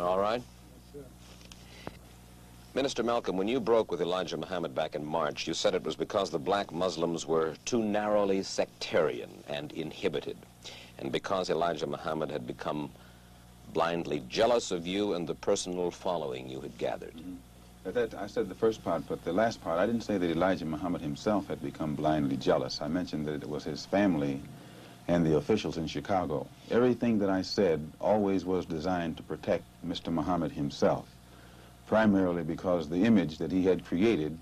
All right. Minister Malcolm, when you broke with Elijah Muhammad back in March, you said it was because the black Muslims were too narrowly sectarian and inhibited, and because Elijah Muhammad had become blindly jealous of you and the personal following you had gathered. Mm -hmm. that, I said the first part, but the last part, I didn't say that Elijah Muhammad himself had become blindly jealous. I mentioned that it was his family and the officials in Chicago. Everything that I said always was designed to protect Mr. Muhammad himself primarily because the image that he had created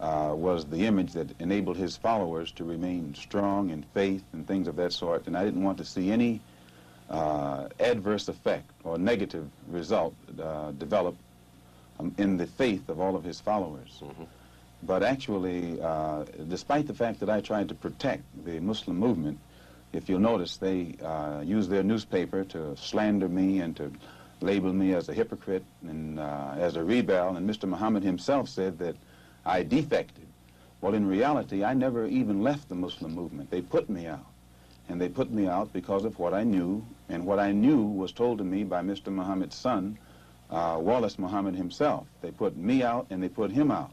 uh, was the image that enabled his followers to remain strong in faith and things of that sort. And I didn't want to see any uh, adverse effect or negative result uh, develop um, in the faith of all of his followers. Mm -hmm. But actually, uh, despite the fact that I tried to protect the Muslim movement, if you'll notice, they uh, their newspaper to slander me and to label me as a hypocrite and uh, as a rebel, and Mr. Muhammad himself said that I defected. Well, in reality, I never even left the Muslim movement. They put me out. And they put me out because of what I knew, and what I knew was told to me by Mr. Muhammad's son, uh, Wallace Muhammad himself. They put me out, and they put him out.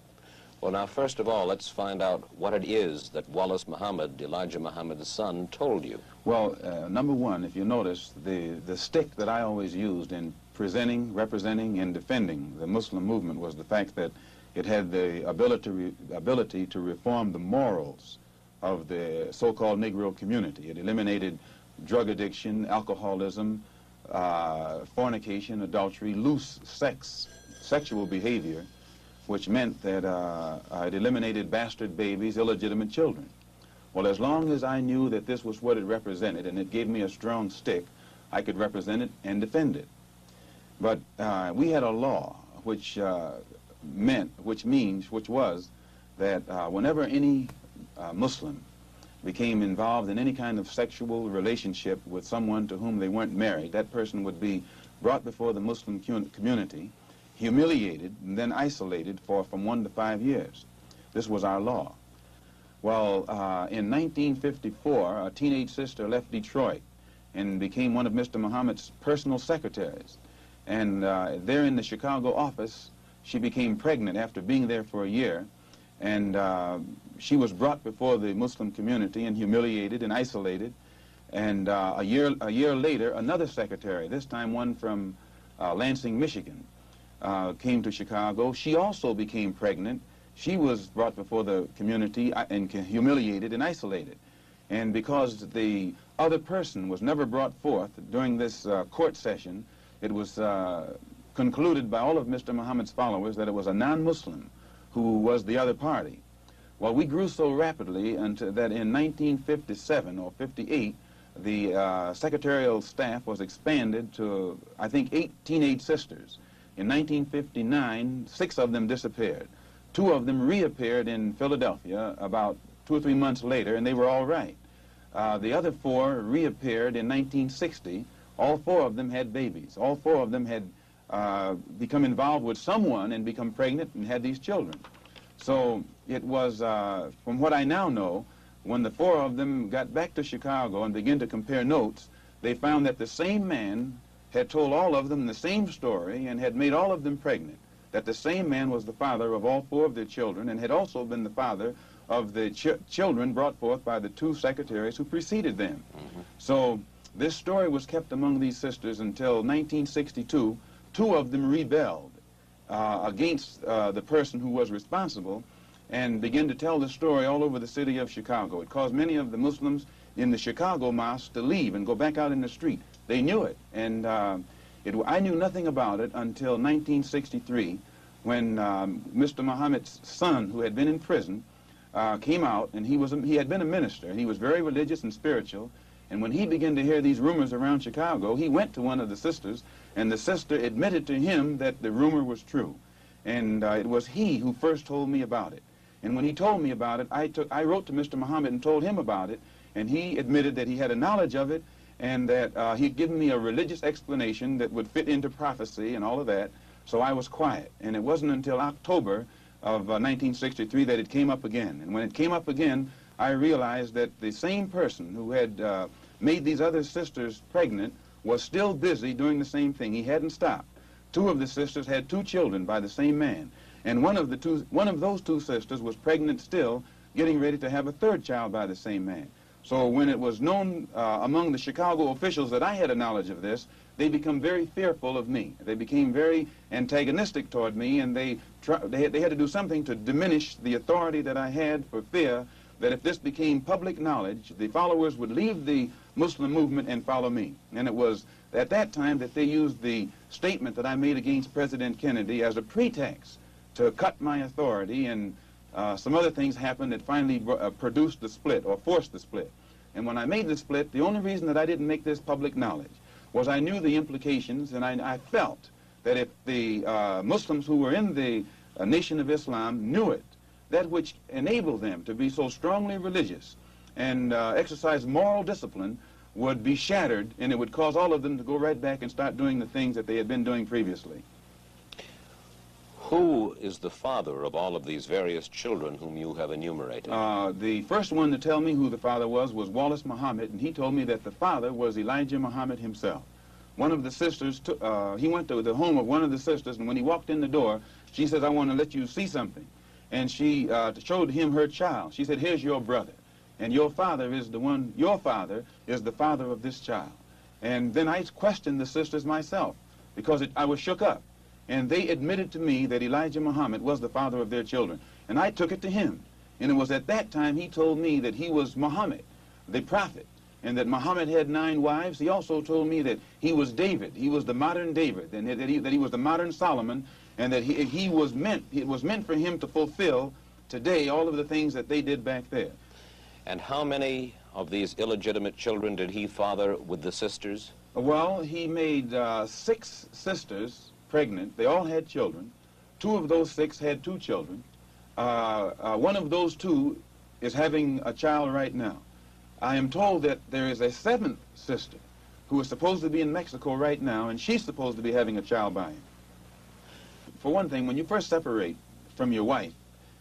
Well, now, first of all, let's find out what it is that Wallace Muhammad, Elijah Muhammad's son, told you. Well, uh, number one, if you notice, the, the stick that I always used in presenting, representing, and defending the Muslim movement was the fact that it had the ability, ability to reform the morals of the so-called Negro community. It eliminated drug addiction, alcoholism, uh, fornication, adultery, loose sex, sexual behavior, which meant that uh, it eliminated bastard babies, illegitimate children. Well, as long as I knew that this was what it represented and it gave me a strong stick, I could represent it and defend it. But uh, we had a law which uh, meant, which means, which was that uh, whenever any uh, Muslim became involved in any kind of sexual relationship with someone to whom they weren't married, that person would be brought before the Muslim community, humiliated, and then isolated for from one to five years. This was our law. Well, uh, in 1954, a teenage sister left Detroit and became one of Mr. Muhammad's personal secretaries. And uh, there in the Chicago office, she became pregnant after being there for a year. And uh, she was brought before the Muslim community and humiliated and isolated. And uh, a, year, a year later, another secretary, this time one from uh, Lansing, Michigan, uh, came to Chicago. She also became pregnant. She was brought before the community uh, and humiliated and isolated. And because the other person was never brought forth during this court session, it was uh, concluded by all of Mr. Muhammad's followers that it was a non-Muslim who was the other party. Well, we grew so rapidly until that in 1957 or 58, the uh, secretarial staff was expanded to, I think, eight teenage sisters. In 1959, six of them disappeared. Two of them reappeared in Philadelphia about two or three months later, and they were all right. Uh, the other four reappeared in 1960, all four of them had babies. All four of them had uh, become involved with someone and become pregnant and had these children. So it was, uh, from what I now know, when the four of them got back to Chicago and began to compare notes, they found that the same man had told all of them the same story and had made all of them pregnant. That the same man was the father of all four of their children and had also been the father of the ch children brought forth by the two secretaries who preceded them. Mm -hmm. So this story was kept among these sisters until 1962. Two of them rebelled uh, against uh, the person who was responsible and began to tell the story all over the city of Chicago. It caused many of the Muslims in the Chicago mosque to leave and go back out in the street. They knew it, and uh, it, I knew nothing about it until 1963 when um, Mr. Muhammad's son, who had been in prison, uh, came out, and he, was a, he had been a minister, and he was very religious and spiritual, and when he began to hear these rumors around Chicago, he went to one of the sisters, and the sister admitted to him that the rumor was true. And uh, it was he who first told me about it. And when he told me about it, I, took, I wrote to Mr. Muhammad and told him about it, and he admitted that he had a knowledge of it, and that uh, he'd given me a religious explanation that would fit into prophecy and all of that, so I was quiet. And it wasn't until October of uh, 1963 that it came up again. And when it came up again, I realized that the same person who had uh, made these other sisters pregnant was still busy doing the same thing. He hadn't stopped. Two of the sisters had two children by the same man. And one of, the two, one of those two sisters was pregnant still, getting ready to have a third child by the same man. So when it was known uh, among the Chicago officials that I had a knowledge of this, they become very fearful of me. They became very antagonistic toward me, and they, they, had, they had to do something to diminish the authority that I had for fear that if this became public knowledge, the followers would leave the Muslim movement and follow me. And it was at that time that they used the statement that I made against President Kennedy as a pretext to cut my authority and uh, some other things happened that finally uh, produced the split or forced the split. And when I made the split, the only reason that I didn't make this public knowledge was I knew the implications and I, I felt that if the uh, Muslims who were in the uh, Nation of Islam knew it, that which enabled them to be so strongly religious and uh, exercise moral discipline would be shattered and it would cause all of them to go right back and start doing the things that they had been doing previously. Who is the father of all of these various children whom you have enumerated? Uh, the first one to tell me who the father was was Wallace Muhammad, and he told me that the father was Elijah Muhammad himself. One of the sisters, uh, he went to the home of one of the sisters, and when he walked in the door, she says, I want to let you see something. And she uh, showed him her child. She said, here's your brother. And your father is the one, your father is the father of this child. And then I questioned the sisters myself because it, I was shook up and they admitted to me that Elijah Muhammad was the father of their children. And I took it to him. And it was at that time he told me that he was Muhammad, the prophet, and that Muhammad had nine wives. He also told me that he was David. He was the modern David, and that he, that he was the modern Solomon, and that he, he was meant, it was meant for him to fulfill today all of the things that they did back there. And how many of these illegitimate children did he father with the sisters? Well, he made uh, six sisters pregnant. They all had children. Two of those six had two children. Uh, uh, one of those two is having a child right now. I am told that there is a seventh sister who is supposed to be in Mexico right now, and she's supposed to be having a child by him. For one thing, when you first separate from your wife,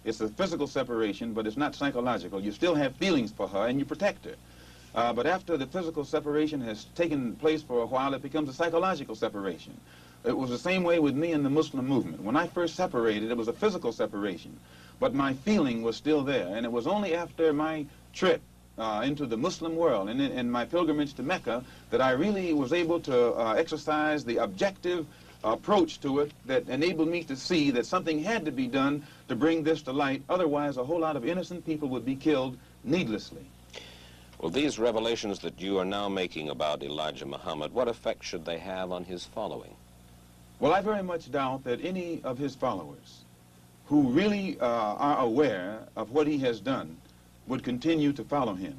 it's a physical separation, but it's not psychological. You still have feelings for her, and you protect her. Uh, but after the physical separation has taken place for a while, it becomes a psychological separation. It was the same way with me and the Muslim movement. When I first separated, it was a physical separation, but my feeling was still there. And it was only after my trip uh, into the Muslim world and in, my pilgrimage to Mecca that I really was able to uh, exercise the objective approach to it that enabled me to see that something had to be done to bring this to light. Otherwise, a whole lot of innocent people would be killed needlessly. Well, these revelations that you are now making about Elijah Muhammad, what effect should they have on his following? Well, I very much doubt that any of his followers who really uh, are aware of what he has done would continue to follow him.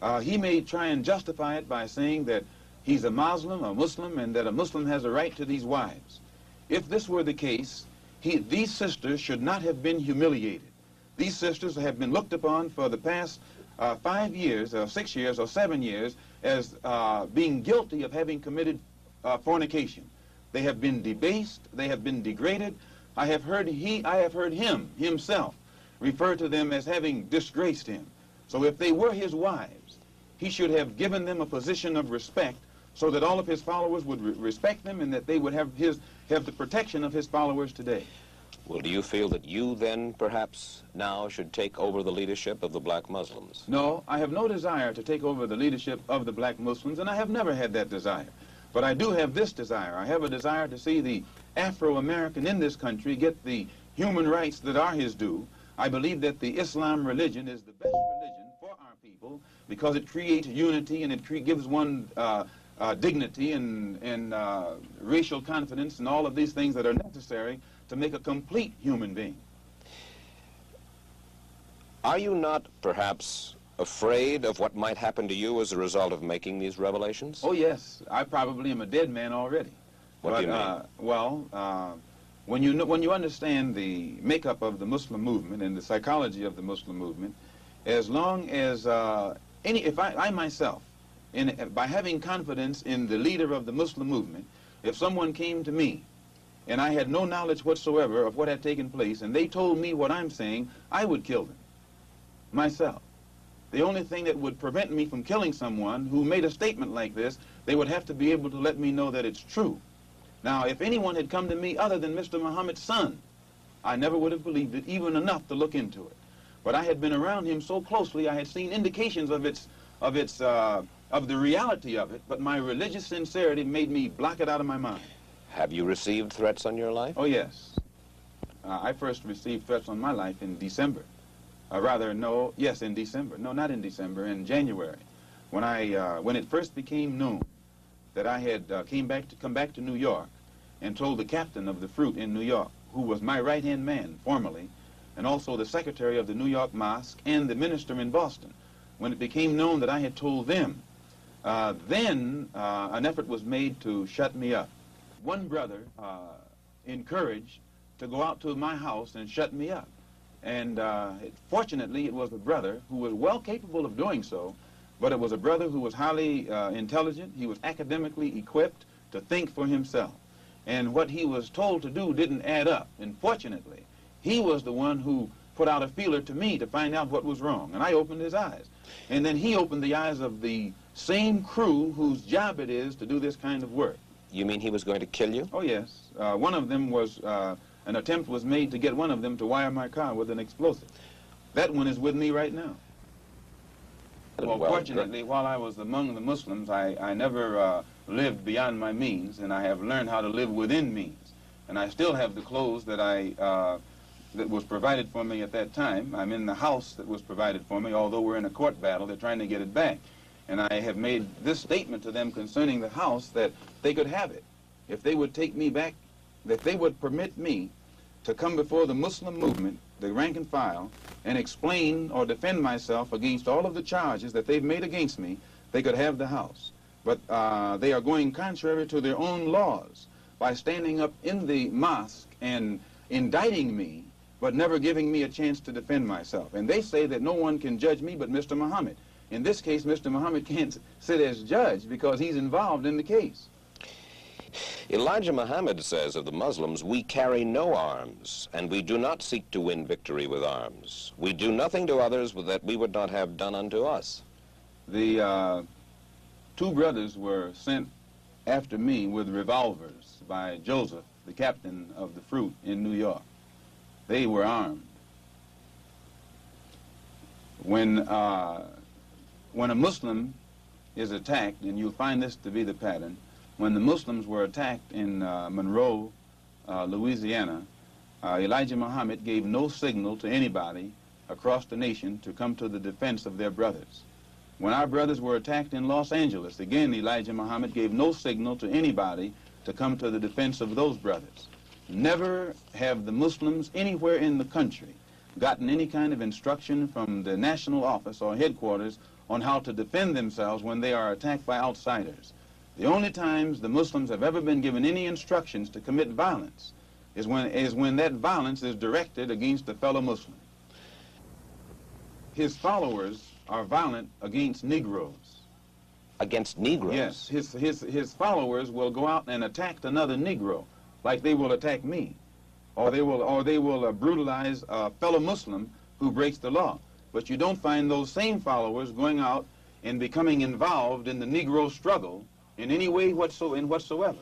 Uh, he may try and justify it by saying that he's a Muslim, a Muslim, and that a Muslim has a right to these wives. If this were the case, he, these sisters should not have been humiliated. These sisters have been looked upon for the past uh, five years, or six years, or seven years as uh, being guilty of having committed uh, fornication. They have been debased. They have been degraded. I have heard he, I have heard him himself refer to them as having disgraced him. So if they were his wives, he should have given them a position of respect so that all of his followers would re respect them and that they would have his have the protection of his followers today. Well, do you feel that you then perhaps now should take over the leadership of the black Muslims? No, I have no desire to take over the leadership of the black Muslims, and I have never had that desire. But I do have this desire. I have a desire to see the Afro-American in this country get the human rights that are his due. I believe that the Islam religion is the best religion for our people because it creates unity and it gives one uh, uh, dignity and, and uh, racial confidence and all of these things that are necessary to make a complete human being. Are you not perhaps afraid of what might happen to you as a result of making these revelations? Oh, yes. I probably am a dead man already. What but, do you mean? Uh, well, uh, when, you know, when you understand the makeup of the Muslim movement and the psychology of the Muslim movement, as long as uh, any, if I, I myself, in, by having confidence in the leader of the Muslim movement, if someone came to me and I had no knowledge whatsoever of what had taken place, and they told me what I'm saying, I would kill them myself. The only thing that would prevent me from killing someone who made a statement like this, they would have to be able to let me know that it's true. Now, if anyone had come to me other than Mr. Muhammad's son, I never would have believed it, even enough to look into it. But I had been around him so closely, I had seen indications of its, of its, uh, of the reality of it, but my religious sincerity made me block it out of my mind. Have you received threats on your life? Oh, yes. Uh, I first received threats on my life in December. Uh, rather, no, yes, in December. No, not in December, in January. When, I, uh, when it first became known that I had uh, came back to come back to New York and told the captain of the fruit in New York, who was my right-hand man formerly, and also the secretary of the New York Mosque and the minister in Boston, when it became known that I had told them, uh, then uh, an effort was made to shut me up. One brother uh, encouraged to go out to my house and shut me up. And uh, it, fortunately, it was a brother who was well capable of doing so, but it was a brother who was highly uh, intelligent. He was academically equipped to think for himself. And what he was told to do didn't add up. And fortunately, he was the one who put out a feeler to me to find out what was wrong. And I opened his eyes. And then he opened the eyes of the same crew whose job it is to do this kind of work. You mean he was going to kill you? Oh, yes. Uh, one of them was, uh, an attempt was made to get one of them to wire my car with an explosive. That one is with me right now. Well, Well, fortunately, while I was among the Muslims, I, I never uh, lived beyond my means, and I have learned how to live within means. And I still have the clothes that I uh, that was provided for me at that time. I'm in the house that was provided for me, although we're in a court battle. They're trying to get it back. And I have made this statement to them concerning the house that they could have it. If they would take me back, that they would permit me to come before the Muslim movement, the rank and file, and explain or defend myself against all of the charges that they've made against me, they could have the house. But uh, they are going contrary to their own laws by standing up in the mosque and indicting me, but never giving me a chance to defend myself. And they say that no one can judge me but Mr. Muhammad. In this case, Mr. Muhammad can't sit as judge because he's involved in the case. Elijah Muhammad says of the Muslims, we carry no arms, and we do not seek to win victory with arms. We do nothing to others that we would not have done unto us. The uh, two brothers were sent after me with revolvers by Joseph, the captain of the fruit in New York. They were armed. When, uh, when a Muslim is attacked, and you'll find this to be the pattern, when the Muslims were attacked in uh, Monroe, uh, Louisiana, uh, Elijah Muhammad gave no signal to anybody across the nation to come to the defense of their brothers. When our brothers were attacked in Los Angeles, again, Elijah Muhammad gave no signal to anybody to come to the defense of those brothers. Never have the Muslims anywhere in the country gotten any kind of instruction from the national office or headquarters on how to defend themselves when they are attacked by outsiders. The only times the Muslims have ever been given any instructions to commit violence is when, is when that violence is directed against a fellow Muslim. His followers are violent against Negroes. Against Negroes? Yes, his, his, his followers will go out and attack another Negro, like they will attack me. Or they will, or they will uh, brutalize a fellow Muslim who breaks the law. But you don't find those same followers going out and becoming involved in the Negro struggle in any way whatso in whatsoever.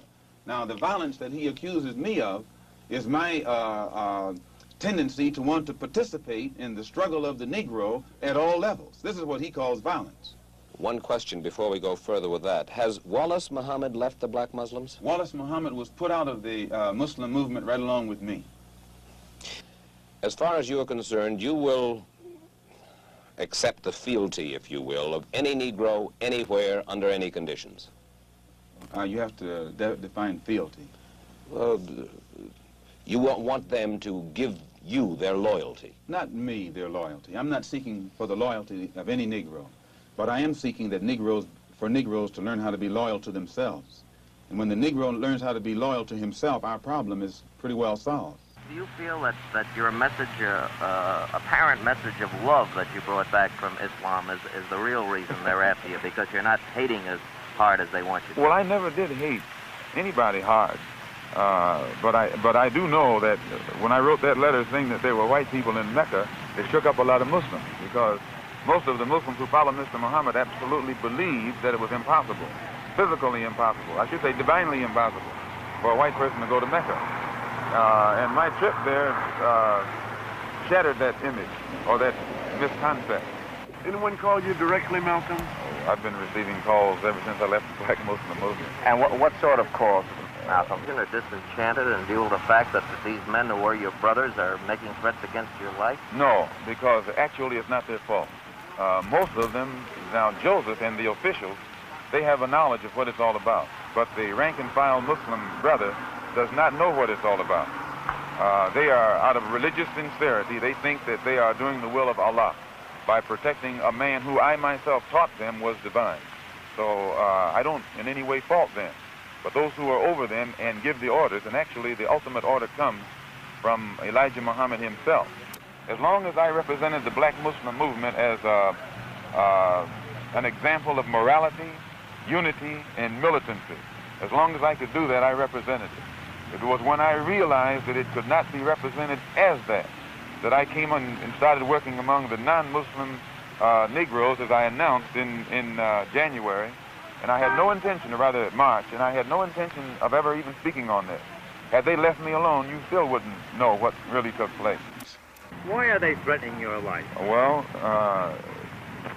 Now, the violence that he accuses me of is my uh, uh, tendency to want to participate in the struggle of the Negro at all levels. This is what he calls violence. One question before we go further with that. Has Wallace Muhammad left the black Muslims? Wallace Muhammad was put out of the uh, Muslim movement right along with me. As far as you are concerned, you will accept the fealty, if you will, of any Negro anywhere under any conditions. Uh, you have to de define fealty. Well, you won't want them to give you their loyalty. Not me, their loyalty. I'm not seeking for the loyalty of any Negro, but I am seeking that Negroes, for Negroes to learn how to be loyal to themselves. And when the Negro learns how to be loyal to himself, our problem is pretty well solved. Do you feel that, that your message, uh, uh, apparent message of love that you brought back from Islam is, is the real reason they're after you because you're not hating as hard as they want you to? Well, I never did hate anybody hard. Uh, but I but I do know that when I wrote that letter saying that there were white people in Mecca, it shook up a lot of Muslims because most of the Muslims who follow Mr. Muhammad absolutely believed that it was impossible, physically impossible. I should say divinely impossible, for a white person to go to Mecca. Uh, and my trip there uh, shattered that image or that misconcept. Anyone call you directly, Malcolm? I've been receiving calls ever since I left the Black Muslim movement. And what, what sort of calls, Malcolm? You're disenchanted in view of the fact that these men who were your brothers are making threats against your life? No, because actually it's not their fault. Uh, most of them, now Joseph and the officials, they have a knowledge of what it's all about. But the rank and file Muslim brother does not know what it's all about. Uh, they are, out of religious sincerity, they think that they are doing the will of Allah by protecting a man who I myself taught them was divine. So uh, I don't in any way fault them. But those who are over them and give the orders, and actually the ultimate order comes from Elijah Muhammad himself. As long as I represented the black Muslim movement as a, uh, an example of morality, unity, and militancy, as long as I could do that, I represented it. It was when I realized that it could not be represented as that that I came on and started working among the non-Muslim uh, Negroes, as I announced in, in uh, January. And I had no intention, or rather March, and I had no intention of ever even speaking on this. Had they left me alone, you still wouldn't know what really took place. Why are they threatening your life? Well, uh,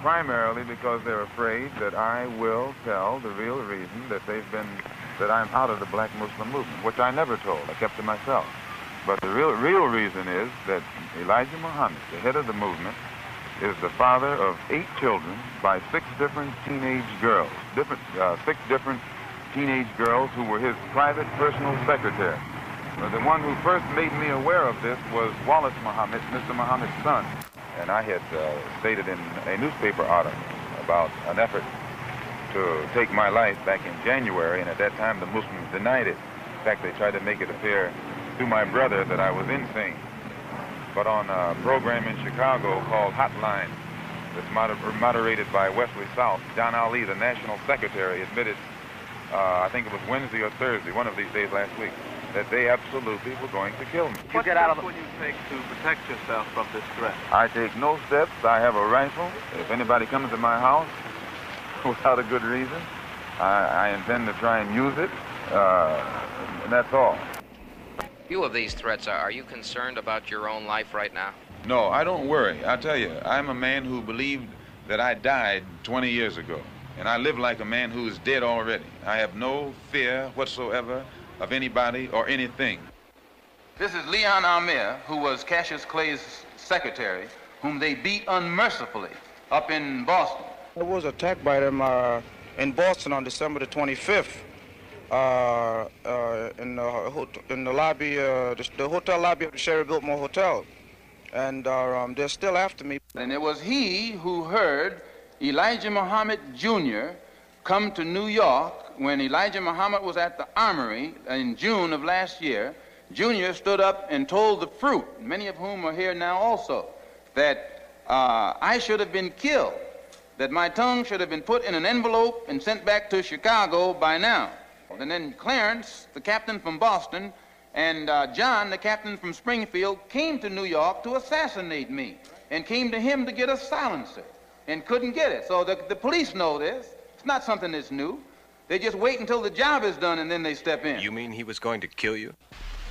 primarily because they're afraid that I will tell the real reason that they've been, that I'm out of the black Muslim movement, which I never told. I kept to myself. But the real, real reason is that Elijah Muhammad, the head of the movement, is the father of eight children by six different teenage girls, different, uh, six different teenage girls who were his private personal secretary. The one who first made me aware of this was Wallace Muhammad, Mr. Muhammad's son. And I had uh, stated in a newspaper article about an effort to take my life back in January, and at that time the Muslims denied it. In fact, they tried to make it appear to my brother that I was insane. But on a program in Chicago called Hotline, that's moder moderated by Wesley South, John Ali, the national secretary, admitted, uh, I think it was Wednesday or Thursday, one of these days last week, that they absolutely were going to kill me. What get out of will you take to protect yourself from this threat? I take no steps. I have a rifle. If anybody comes to my house without a good reason, I, I intend to try and use it, uh, and that's all view of these threats, are. are you concerned about your own life right now? No, I don't worry. I tell you, I'm a man who believed that I died 20 years ago. And I live like a man who is dead already. I have no fear whatsoever of anybody or anything. This is Leon Ameer, who was Cassius Clay's secretary, whom they beat unmercifully up in Boston. I was attacked by them uh, in Boston on December the 25th uh, uh, in, the, in the lobby, uh, the, the, hotel lobby of the Sherry Biltmore Hotel. And uh, um, they're still after me. And it was he who heard Elijah Muhammad Jr. come to New York when Elijah Muhammad was at the Armory in June of last year. Junior stood up and told the fruit, many of whom are here now also, that I should have been killed, that my tongue should have been put in an envelope and sent back to Chicago by now. And then Clarence, the captain from Boston, and uh, John, the captain from Springfield, came to New York to assassinate me and came to him to get a silencer and couldn't get it. So the, the police know this. It's not something that's new. They just wait until the job is done and then they step in. You mean he was going to kill you?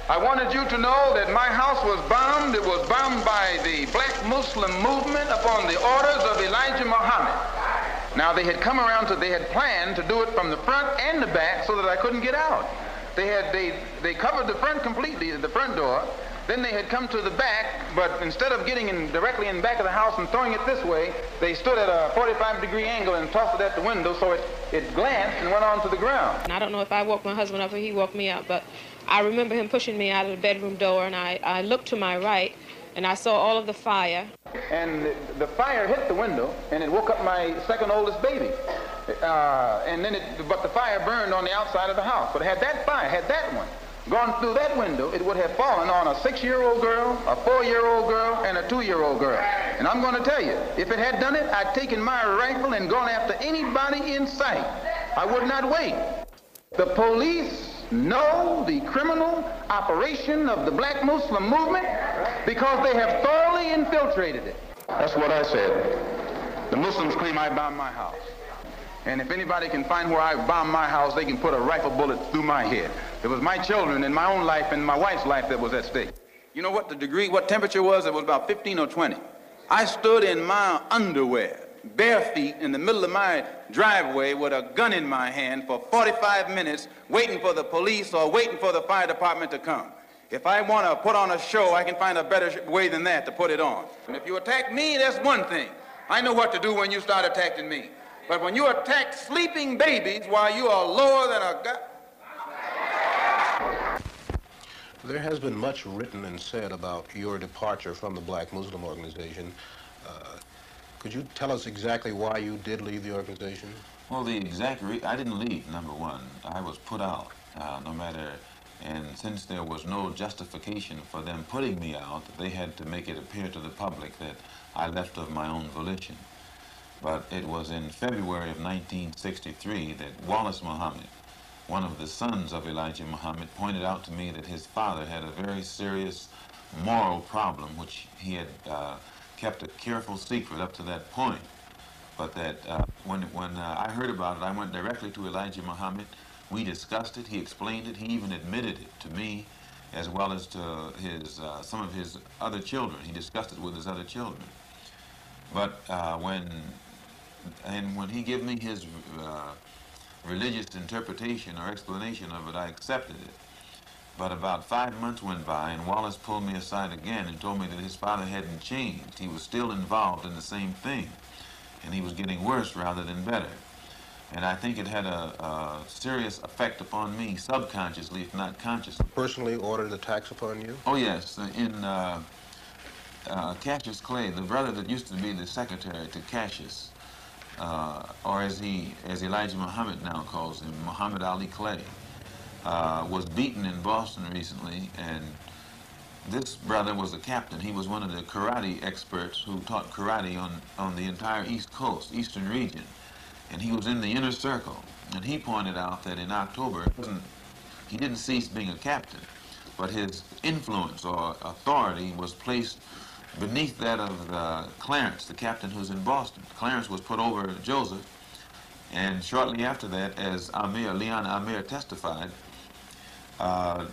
I wanted you to know that my house was bombed. It was bombed by the black Muslim movement upon the orders of Elijah Muhammad. Now they had come around to, they had planned to do it from the front and the back so that I couldn't get out. They had, they, they covered the front completely, the front door. Then they had come to the back, but instead of getting in directly in back of the house and throwing it this way, they stood at a 45 degree angle and tossed it at the window so it, it glanced and went on to the ground. I don't know if I woke my husband up or he woke me up, but I remember him pushing me out of the bedroom door and I, I looked to my right and I saw all of the fire. And the fire hit the window, and it woke up my second oldest baby. Uh, and then it, but the fire burned on the outside of the house. But had that fire, had that one gone through that window, it would have fallen on a six-year-old girl, a four-year-old girl, and a two-year-old girl. And I'm going to tell you, if it had done it, I'd taken my rifle and gone after anybody in sight. I would not wait. The police know the criminal operation of the black Muslim movement because they have thoroughly infiltrated it. That's what I said. The Muslims claim I bombed my house. And if anybody can find where I bombed my house, they can put a rifle bullet through my head. It was my children and my own life and my wife's life that was at stake. You know what the degree, what temperature was? It was about 15 or 20. I stood in my underwear, bare feet, in the middle of my driveway with a gun in my hand for 45 minutes, waiting for the police or waiting for the fire department to come. If I want to put on a show, I can find a better way than that to put it on. And if you attack me, that's one thing. I know what to do when you start attacking me. But when you attack sleeping babies while you are lower than a guy. There has been much written and said about your departure from the Black Muslim Organization. Uh, could you tell us exactly why you did leave the organization? Well, the exact re- I didn't leave, number one. I was put out, uh, no matter, and since there was no justification for them putting me out, they had to make it appear to the public that I left of my own volition. But it was in February of 1963 that Wallace Muhammad, one of the sons of Elijah Muhammad, pointed out to me that his father had a very serious moral problem, which he had uh, kept a careful secret up to that point. But that uh, when, when uh, I heard about it, I went directly to Elijah Muhammad. We discussed it. He explained it. He even admitted it to me, as well as to his uh, some of his other children. He discussed it with his other children. But uh, when and when he gave me his uh, religious interpretation or explanation of it, I accepted it. But about five months went by, and Wallace pulled me aside again and told me that his father hadn't changed. He was still involved in the same thing, and he was getting worse rather than better. And I think it had a, a serious effect upon me, subconsciously, if not consciously. Personally ordered attacks upon you? Oh, yes. In uh, uh, Cassius Clay, the brother that used to be the secretary to Cassius, uh, or as he, as Elijah Muhammad now calls him, Muhammad Ali Clay, uh, was beaten in Boston recently, and this brother was a captain. He was one of the karate experts who taught karate on, on the entire East Coast, Eastern region, and he was in the inner circle. And he pointed out that in October, he didn't cease being a captain, but his influence or authority was placed beneath that of uh, Clarence, the captain who's in Boston. Clarence was put over Joseph, and shortly after that, as Ameer, Leon Ameer testified, uh,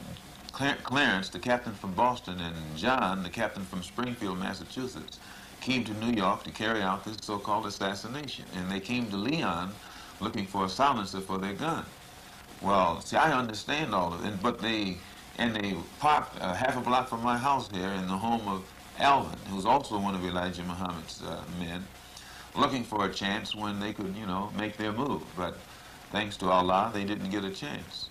Clarence, the captain from Boston, and John, the captain from Springfield, Massachusetts, came to New York to carry out this so-called assassination. And they came to Leon looking for a silencer for their gun. Well, see, I understand all of it, but they, and they parked uh, half a block from my house here in the home of Alvin, who's also one of Elijah Muhammad's uh, men, looking for a chance when they could, you know, make their move. But thanks to Allah, they didn't get a chance.